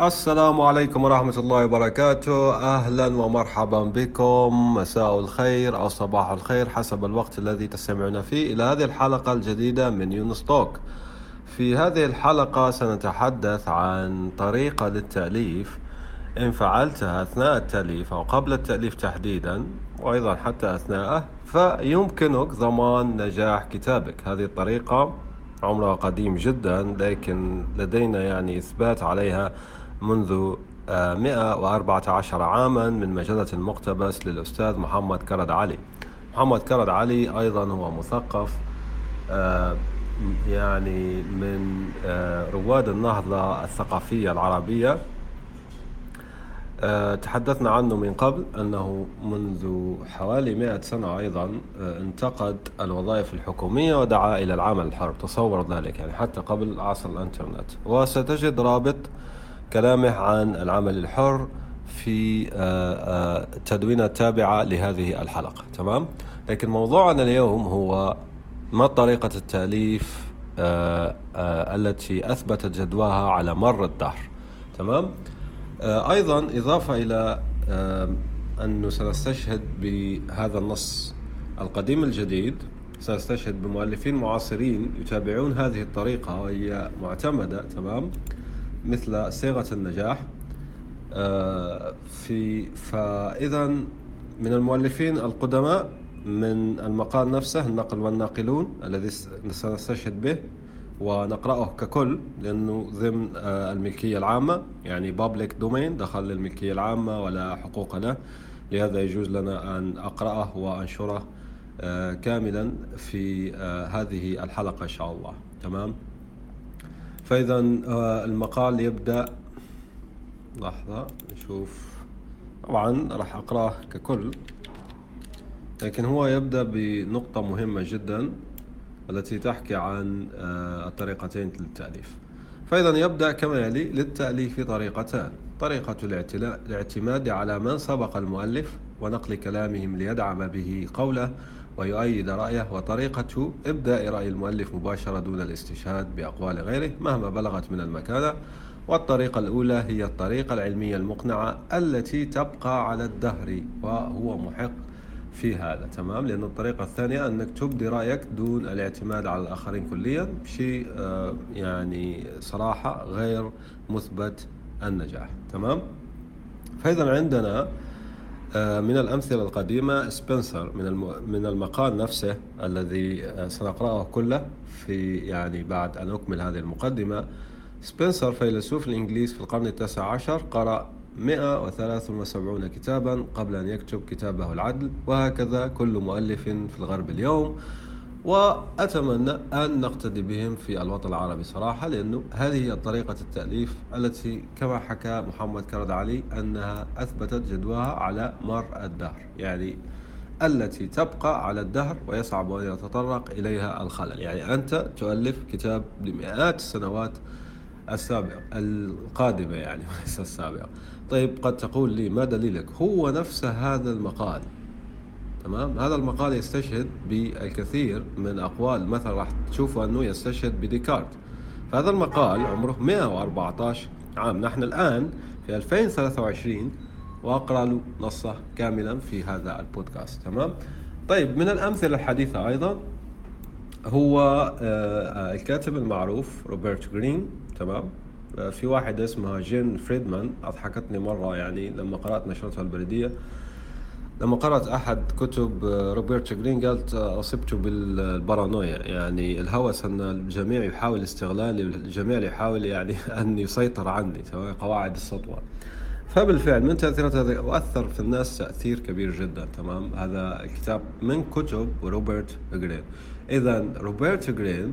السلام عليكم ورحمة الله وبركاته. أهلا ومرحبا بكم. مساء الخير أو صباح الخير حسب الوقت الذي تستمعون فيه إلى هذه الحلقة الجديدة من يونس توك. في هذه الحلقة سنتحدث عن طريقة للتأليف. إن فعلتها أثناء التأليف أو قبل التأليف تحديدا وأيضا حتى أثناءه فيمكنك ضمان نجاح كتابك. هذه الطريقة عمرها قديم جدا لكن لدينا يعني إثبات عليها منذ 114 آه، عاما من مجلة المقتبس للأستاذ محمد كرد علي. محمد كرد علي أيضا هو مثقف آه، يعني من آه، رواد النهضة الثقافية العربية. تحدثنا عنه من قبل أنه منذ حوالي مئة سنة أيضا انتقد الوظائف الحكومية ودعا إلى العمل الحر. تصور ذلك يعني حتى قبل عصر الإنترنت. وستجد رابط كلامه عن العمل الحر في آه، آه، تدوينة التابعة لهذه الحلقة. تمام؟ لكن موضوعنا اليوم هو ما طريقة التأليف آه، التي أثبتت جدواها على مر الدهر. تمام؟ أيضا إضافة إلى أنه سنستشهد بهذا النص القديم الجديد. سنستشهد بمؤلفين معاصرين يتابعون هذه الطريقة وهي معتمدة. تمام؟ مثل صيغة النجاح آه، في فإذا من المؤلفين القدماء من المقال نفسه النقل والناقلون الذي سنستشهد به ونقرأه ككل لأنه ضمن آه، الملكية العامة. يعني بابليك دومين دخل للملكية العامة ولا حقوق له. لهذا يجوز لنا أن أقرأه وأنشره آه، كاملا في هذه الحلقة إن شاء الله. تمام؟ فإذا آه، المقال يبدأ. لحظة نشوف. طبعا راح أقرأه ككل. لكن هو يبدأ بنقطة مهمة جدا التي تحكي عن آه، الطريقتين للتأليف. فإذا يبدأ كما يلي للتأليف طريقتان. طريقة الاعتماد على من سبق المؤلف ونقل كلامهم ليدعم به قوله ويؤيد رأيه وطريقة إبداء رأي المؤلف مباشرة دون الاستشهاد بأقوال غيره مهما بلغت من المكانة والطريقة الأولى هي الطريقة العلمية المقنعة التي تبقى على الدهر وهو محق في هذا. تمام؟ لأن الطريقة الثانية أنك تبدي رأيك دون الاعتماد على الآخرين كليا شيء آه، يعني صراحة غير مثبت النجاح. تمام؟ فإذا عندنا من الأمثلة القديمة سبنسر من من المقال نفسه الذي آه، سنقرأه كله في يعني بعد أن أكمل هذه المقدمة. سبنسر فيلسوف الإنجليز في القرن التاسع عشر قرأ 173 كتابا قبل أن يكتب كتابه العدل وهكذا كل مؤلف في الغرب اليوم. وأتمنى أن نقتدي بهم في الوطن العربي صراحة لأنه هذه هي طريقة التأليف التي كما حكى محمد كرد علي أنها أثبتت جدواها على مر الدهر يعني التي تبقى على الدهر ويصعب أن يتطرق إليها الخلل. يعني أنت تؤلف كتاب لمئات السنوات السابقة القادمة يعني وليس السابقة. طيب قد تقول لي ما دليلك؟ هو نفس هذا المقال. تمام؟ هذا المقال يستشهد بالكثير من أقوال مثلا راح تشوفوا أنه يستشهد بديكارت. فهذا المقال عمره 114 عام. نحن الآن في 2023 وأقرأ نصة كاملا في هذا البودكاست. تمام؟ طيب من الأمثلة الحديثة أيضا هو آه، آه، الكاتب المعروف روبرت جرين. تمام؟ آه، في واحد اسمها جين فريدمان. أضحكتني مرة يعني لما قرأت نشرتها البريدية لما قرأت أحد كتب آه، روبرت جرين قالت آه، أصبت بالبارانويا. يعني الهوس أن الجميع يحاول استغلالي الجميع يحاول يعني أن يسيطر عني سواء قواعد السطوة. فبالفعل من تأثيرات هذا وأثر في الناس تأثير كبير جدا تمام؟ هذا الكتاب من كتب روبرت جرين. إذا روبرت جرين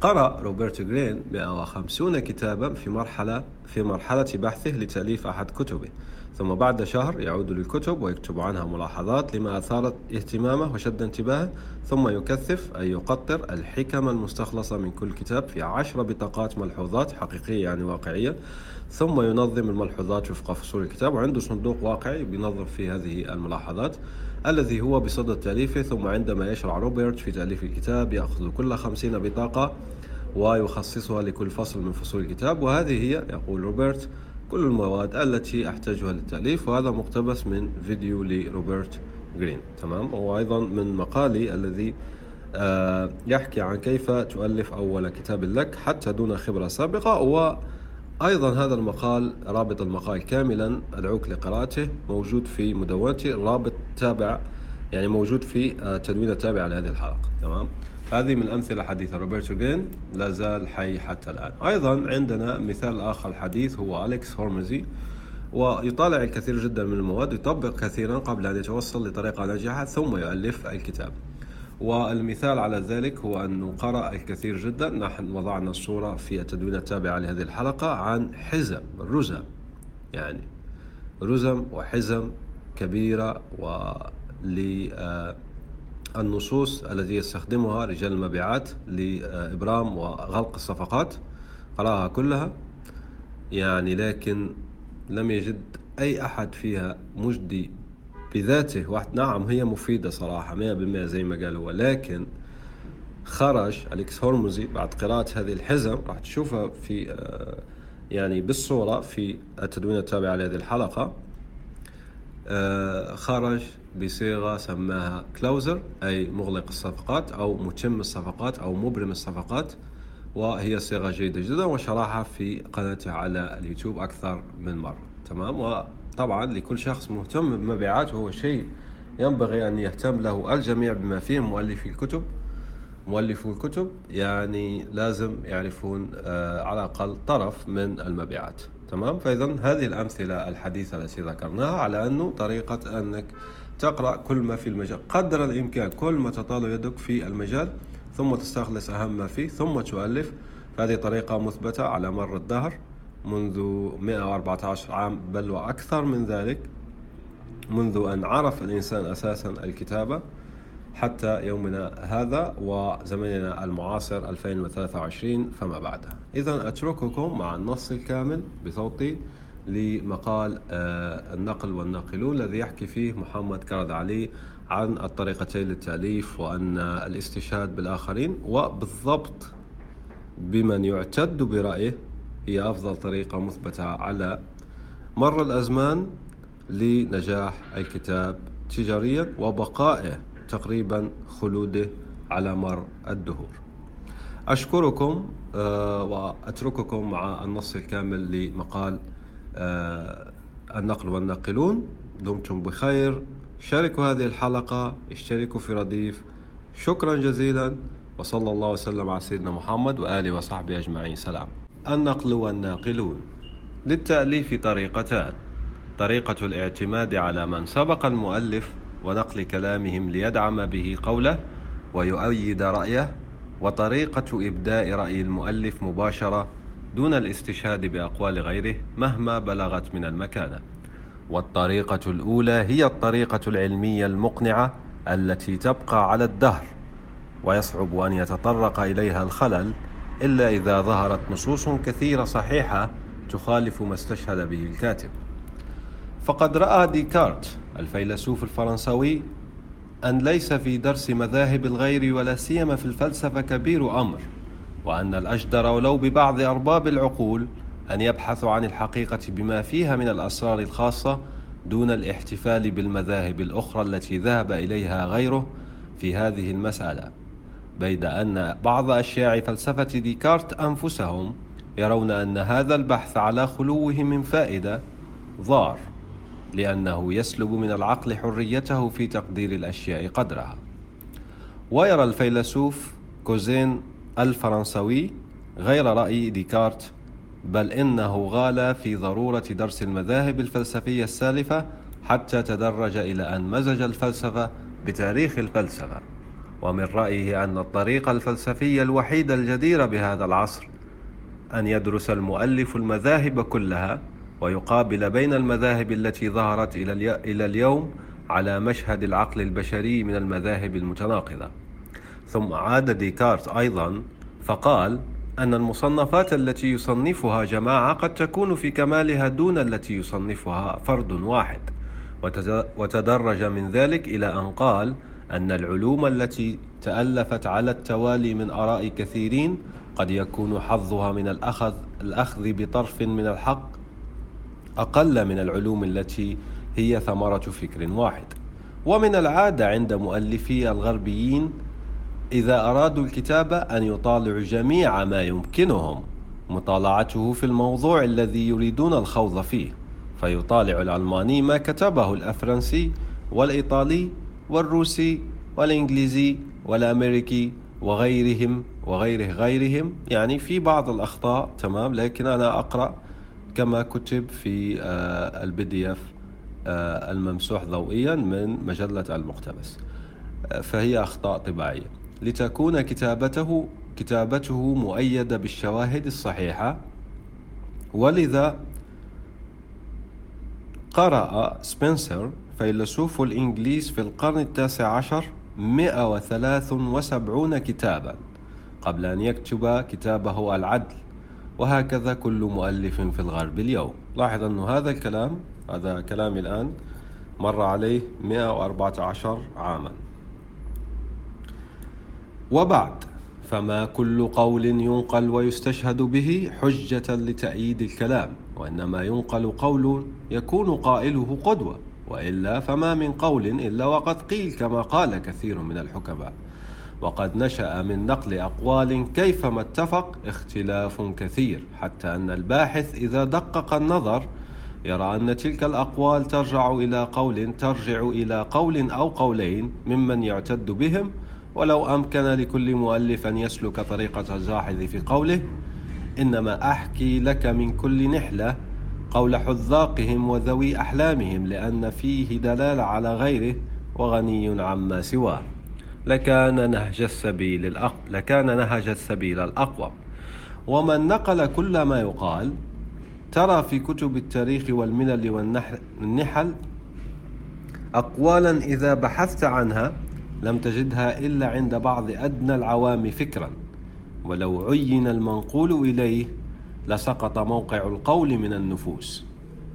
قرأ روبرت جرين 150 كتابا في مرحلة في مرحلة بحثه لتأليف أحد كتبه. ثم بعد شهر يعود للكتب ويكتب عنها ملاحظات لما أثارت اهتمامه وشد انتباهه ثم يكثف أي يقطر الحكم المستخلصة من كل كتاب في عشر بطاقات ملحوظات حقيقية يعني واقعية ثم ينظم الملحوظات وفق فصول الكتاب وعنده صندوق واقعي بينظم فيه هذه الملاحظات الذي هو بصدد تأليفه ثم عندما يشرع روبرت في تأليف الكتاب يأخذ كل خمسين بطاقة ويخصصها لكل فصل من فصول الكتاب وهذه هي يقول روبرت كل المواد التي أحتاجها للتأليف وهذا مقتبس من فيديو لروبرت جرين. تمام؟ وأيضا من مقالي الذي آه، يحكي عن كيف تؤلف أول كتاب لك حتى دون خبرة سابقة. وأيضا هذا المقال رابط المقال كاملا أدعوك لقراءته موجود في مدونتي رابط تابع يعني موجود في آه، تدوين التابع لهذه الحلقة. تمام؟ هذه من الأمثلة الحديثة روبرتو جين لا زال حي حتى الآن. أيضا عندنا مثال آخر حديث هو أليكس هورمزي ويطالع الكثير جدا من المواد يطبق كثيرا قبل أن يتوصل لطريقة ناجحة ثم يؤلف الكتاب. والمثال على ذلك هو أنه قرأ الكثير جدا. نحن وضعنا الصورة في التدوين التابع لهذه الحلقة عن حزم رزم يعني رزم وحزم كبيرة و النصوص التي يستخدمها رجال المبيعات لإبرام وغلق الصفقات قرأها كلها. يعني لكن لم يجد أي أحد فيها مجدي بذاته. واحد نعم هي مفيدة صراحة 100% زي ما قال هو. لكن خرج أليكس هورموزي بعد قراءة هذه الحزم راح تشوفها في آه، يعني بالصورة في التدوين التابع لهذه الحلقة. آه، خرج بصيغة سماها كلوزر أي مغلق الصفقات أو متم الصفقات أو مبرم الصفقات وهي صيغة جيدة جدا وشرحها في قناته على اليوتيوب أكثر من مرة. تمام؟ وطبعا لكل شخص مهتم بمبيعاته هو شيء ينبغي أن يهتم له الجميع بما فيهم مؤلفي الكتب. مؤلفو الكتب يعني لازم يعرفون آه، على الأقل طرف من المبيعات. تمام؟ فإذا هذه الأمثلة الحديثة التي ذكرناها على أنه طريقة أنك تقرأ كل ما في المجال. قدر الإمكان كل ما تطال يدك في المجال ثم تستخلص أهم ما فيه ثم تؤلف. هذه طريقة مثبتة على مر الدهر. منذ 114 عام بل وأكثر من ذلك منذ أن عرف الإنسان أساسا الكتابة حتى يومنا هذا وزمننا المعاصر 2023 فما بعدها إذا أترككم مع النص الكامل بصوتي. لمقال آه، النقل والناقلون الذي يحكي فيه محمد كرد علي عن الطريقتين للتأليف وأن الاستشهاد بالآخرين وبالضبط بمن يعتد برأيه هي أفضل طريقة مثبتة على مر الأزمان لنجاح الكتاب تجاريا وبقائه تقريبا خلوده على مر الدهور. أشكركم آه، وأترككم مع النص الكامل لمقال النقل والناقلون. دمتم بخير. شاركوا هذه الحلقة اشتركوا في رديف. شكرا جزيلا وصلى الله وسلم على سيدنا محمد وآله وصحبه أجمعين. سلام. النقل والناقلون. للتأليف طريقتان. طريقة الاعتماد على من سبق المؤلف ونقل كلامهم ليدعم به قوله ويؤيد رأيه وطريقة إبداء رأي المؤلف مباشرة دون الاستشهاد بأقوال غيره مهما بلغت من المكانة والطريقة الأولى هي الطريقة العلمية المقنعة التي تبقى على الدهر ويصعب أن يتطرق إليها الخلل إلا إذا ظهرت نصوص كثيرة صحيحة تخالف ما استشهد به الكاتب. فقد رأى ديكارت الفيلسوف الفرنسوي أن ليس في درس مذاهب الغير ولا سيما في الفلسفة كبير أمر. وأن الأجدر ولو ببعض أرباب العقول أن يبحثوا عن الحقيقة بما فيها من الأسرار الخاصة دون الاحتفال بالمذاهب الأخرى التي ذهب إليها غيره في هذه المسألة بيد أن بعض أشياع فلسفة ديكارت أنفسهم يرون أن هذا البحث على خلوه من فائدة ضار لأنه يسلب من العقل حريته في تقدير الأشياء قدرها. ويرى الفيلسوف كوزين الفرنسوي غير رأي ديكارت بل إنه غال في ضرورة درس المذاهب الفلسفية السالفة حتى تدرج إلى أن مزج الفلسفة بتاريخ الفلسفة. ومن رأيه أن الطريقة الفلسفية الوحيدة الجديرة بهذا العصر أن يدرس المؤلف المذاهب كلها ويقابل بين المذاهب التي ظهرت إلى اليوم على مشهد العقل البشري من المذاهب المتناقضة. ثم عاد ديكارت أيضا فقال أن المصنفات التي يصنفها جماعة قد تكون في كمالها دون التي يصنفها فرد واحد. وتدرج من ذلك إلى أن قال أن العلوم التي تألفت على التوالي من آراء كثيرين قد يكون حظها من الأخذ, الأخذ بطرف من الحق أقل من العلوم التي هي ثمرة فكر واحد. ومن العادة عند مؤلفي الغربيين إذا أرادوا الكتابة أن يطالعوا جميع ما يمكنهم مطالعته في الموضوع الذي يريدون الخوض فيه. فيطالع الألماني ما كتبه الأفرنسي والإيطالي والروسي والإنجليزي والأمريكي وغيرهم وغيره غيرهم يعني في بعض الأخطاء تمام؟ لكن أنا أقرأ كما كتب في آه، البي دي إف آه، الممسوح ضوئيا من مجلة المقتبس. آه، فهي أخطاء طباعية لتكون كتابته كتابته مؤيدة بالشواهد الصحيحة. ولذا قرأ سبنسر فيلسوف الإنجليز في القرن التاسع عشر 173 كتابا قبل أن يكتب كتابه العدل. وهكذا كل مؤلف في الغرب اليوم. لاحظ أن هذا الكلام هذا كلامي الآن مر عليه 114 عاما. وبعد. فما كل قول ينقل ويستشهد به حجة لتأييد الكلام وإنما ينقل قول يكون قائله قدوة وإلا فما من قول إلا وقد قيل كما قال كثير من الحكماء. وقد نشأ من نقل أقوال كيفما اتفق اختلاف كثير حتى أن الباحث إذا دقق النظر يرى أن تلك الأقوال ترجع إلى قول ترجع إلى قول أو قولين ممن يعتد بهم ولو أمكن لكل مؤلف أن يسلك طريقة الجاحظ في قوله إنما أحكي لك من كل نحلة قول حذاقهم وذوي أحلامهم لأن فيه دلالة على غيره وغني عما سواه. لكان نهج السبيل الأق... لكان نهج السبيل الأقوى. ومن نقل كل ما يقال ترى في كتب التاريخ والملل والنحل أقوالا إذا بحثت عنها لم تجدها إلا عند بعض أدنى العوام فكرا. ولو عين المنقول إليه لسقط موقع القول من النفوس.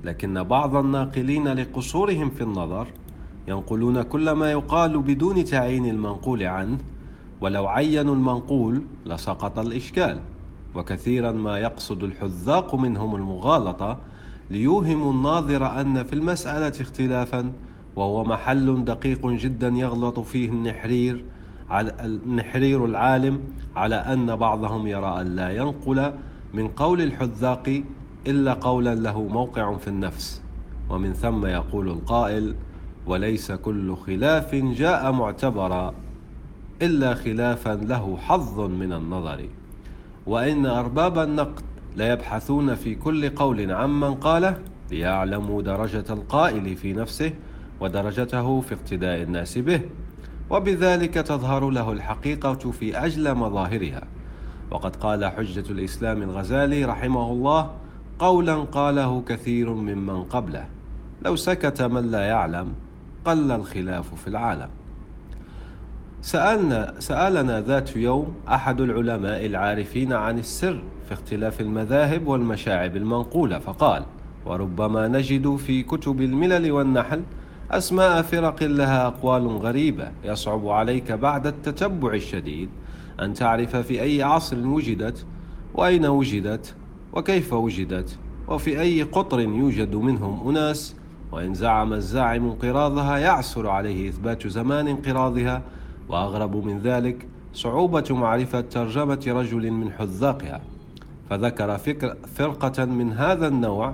لكن بعض الناقلين لقصورهم في النظر ينقلون كل ما يقال بدون تعيين المنقول عنه. ولو عينوا المنقول لسقط الإشكال. وكثيرا ما يقصد الحذاق منهم المغالطة ليوهموا الناظر أن في المسألة اختلافا وهو محل دقيق جدا يغلط فيه النحرير على النحرير العالم على أن بعضهم يرى أن لا ينقل من قول الحذاق إلا قولا له موقع في النفس. ومن ثم يقول القائل وليس كل خلاف جاء معتبرا إلا خلافا له حظ من النظر وإن أرباب النقد ليبحثون في كل قول عمن قاله ليعلموا درجة القائل في نفسه ودرجته في اقتداء الناس به وبذلك تظهر له الحقيقة في أجل مظاهرها. وقد قال حجة الإسلام الغزالي رحمه الله قولا قاله كثير ممن قبله لو سكت من لا يعلم قل الخلاف في العالم. سألنا سألنا ذات يوم أحد العلماء العارفين عن السر في اختلاف المذاهب والمشاعب المنقولة فقال وربما نجد في كتب الملل والنحل أسماء فرق لها أقوال غريبة يصعب عليك بعد التتبع الشديد أن تعرف في أي عصر وجدت وأين وجدت وكيف وجدت وفي أي قطر يوجد منهم أناس وإن زعم الزاعم انقراضها يعسر عليه إثبات زمان انقراضها وأغرب من ذلك صعوبة معرفة ترجمة رجل من حذاقها فذكر فكر فرقة من هذا النوع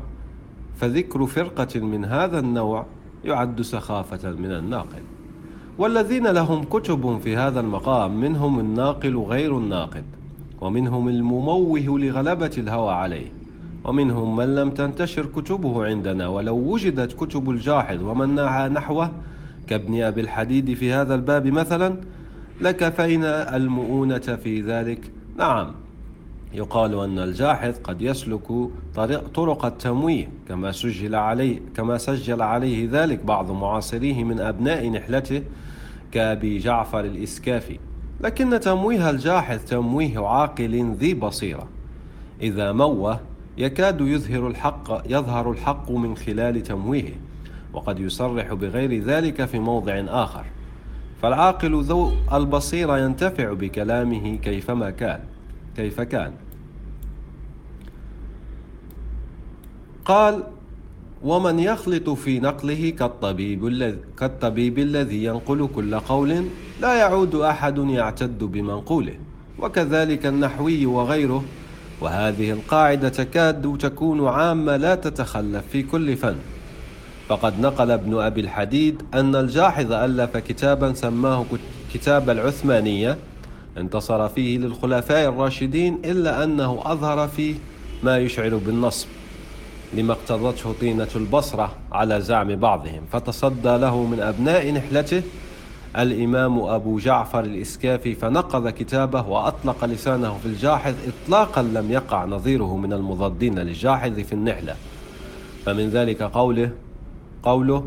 فذكر فرقة من هذا النوع يعد سخافة من الناقل. والذين لهم كتب في هذا المقام منهم الناقل غير الناقد ومنهم المموه لغلبة الهوى عليه ومنهم من لم تنتشر كتبه عندنا ولو وجدت كتب الجاحظ ومن نعى نحوه كابن أبي الحديد في هذا الباب مثلا لكفينا المؤونة في ذلك. نعم. يقال أن الجاحظ قد يسلك طريق طرق التمويه كما سجل عليه كما سجل عليه ذلك بعض معاصريه من أبناء نحلته كأبي جعفر الإسكافي. لكن تمويه الجاحظ تمويه عاقل ذي بصيرة. إذا موه يكاد يظهر الحق يظهر الحق من خلال تمويهه وقد يصرح بغير ذلك في موضع آخر. فالعاقل ذو البصيرة ينتفع بكلامه كيفما كان. كيف كان؟ قال ومن يخلط في نقله كالطبيب الذي كالطبيب الذي ينقل كل قول لا يعود أحد يعتد بمنقوله وكذلك النحوي وغيره وهذه القاعدة تكاد تكون عامة لا تتخلف في كل فن. فقد نقل ابن أبي الحديد أن الجاحظ ألف كتابا سماه كتاب العثمانية انتصر فيه للخلفاء الراشدين إلا أنه أظهر فيه ما يشعر بالنصب لما اقتضته طينة البصرة على زعم بعضهم. فتصدى له من أبناء نحلته الإمام أبو جعفر الإسكافي فنقض كتابه وأطلق لسانه في الجاحظ. إطلاقا لم يقع نظيره من المضادين للجاحظ في النحلة. فمن ذلك قوله قوله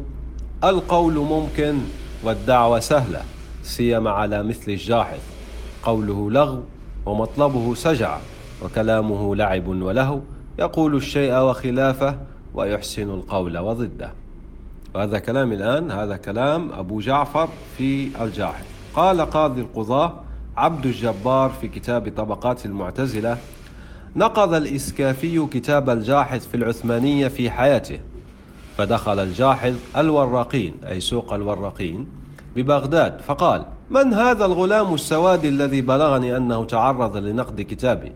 القول ممكن والدعوة سهلة سيما على مثل الجاحظ. قوله لغو ومطلبه سجع وكلامه لعب ولهو يقول الشيء وخلافه ويحسن القول وضده. وهذا كلام الآن هذا كلام أبو جعفر في الجاحظ قال قاضي القضاة عبد الجبار في كتاب طبقات المعتزلة نقض الإسكافي كتاب الجاحظ في العثمانية في حياته فدخل الجاحظ الوراقين أي سوق الوراقين ببغداد فقال من هذا الغلام السواد الذي بلغني أنه تعرض لنقد كتابي؟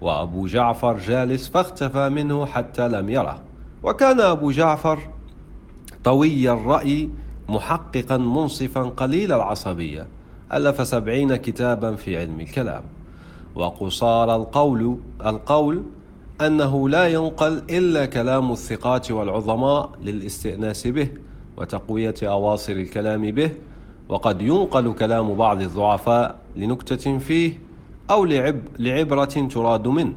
وأبو جعفر جالس فاختفى منه حتى لم يره. وكان أبو جعفر طوي الرأي محققا منصفا قليل العصبية ألف سبعين كتابا في علم الكلام. وقصار القول القول أنه لا ينقل إلا كلام الثقات والعظماء للاستئناس به وتقوية أواصر الكلام به وقد ينقل كلام بعض الضعفاء لنكتة فيه أو لعب لعبرة تراد منه.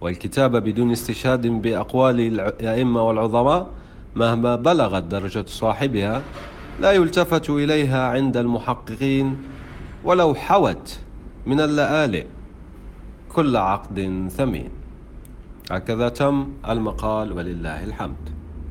والكتابة بدون استشهاد بأقوال الأئمة والعظماء مهما بلغت درجة صاحبها لا يلتفت إليها عند المحققين ولو حوت من اللآلئ كل عقد ثمين. هكذا تم المقال ولله الحمد.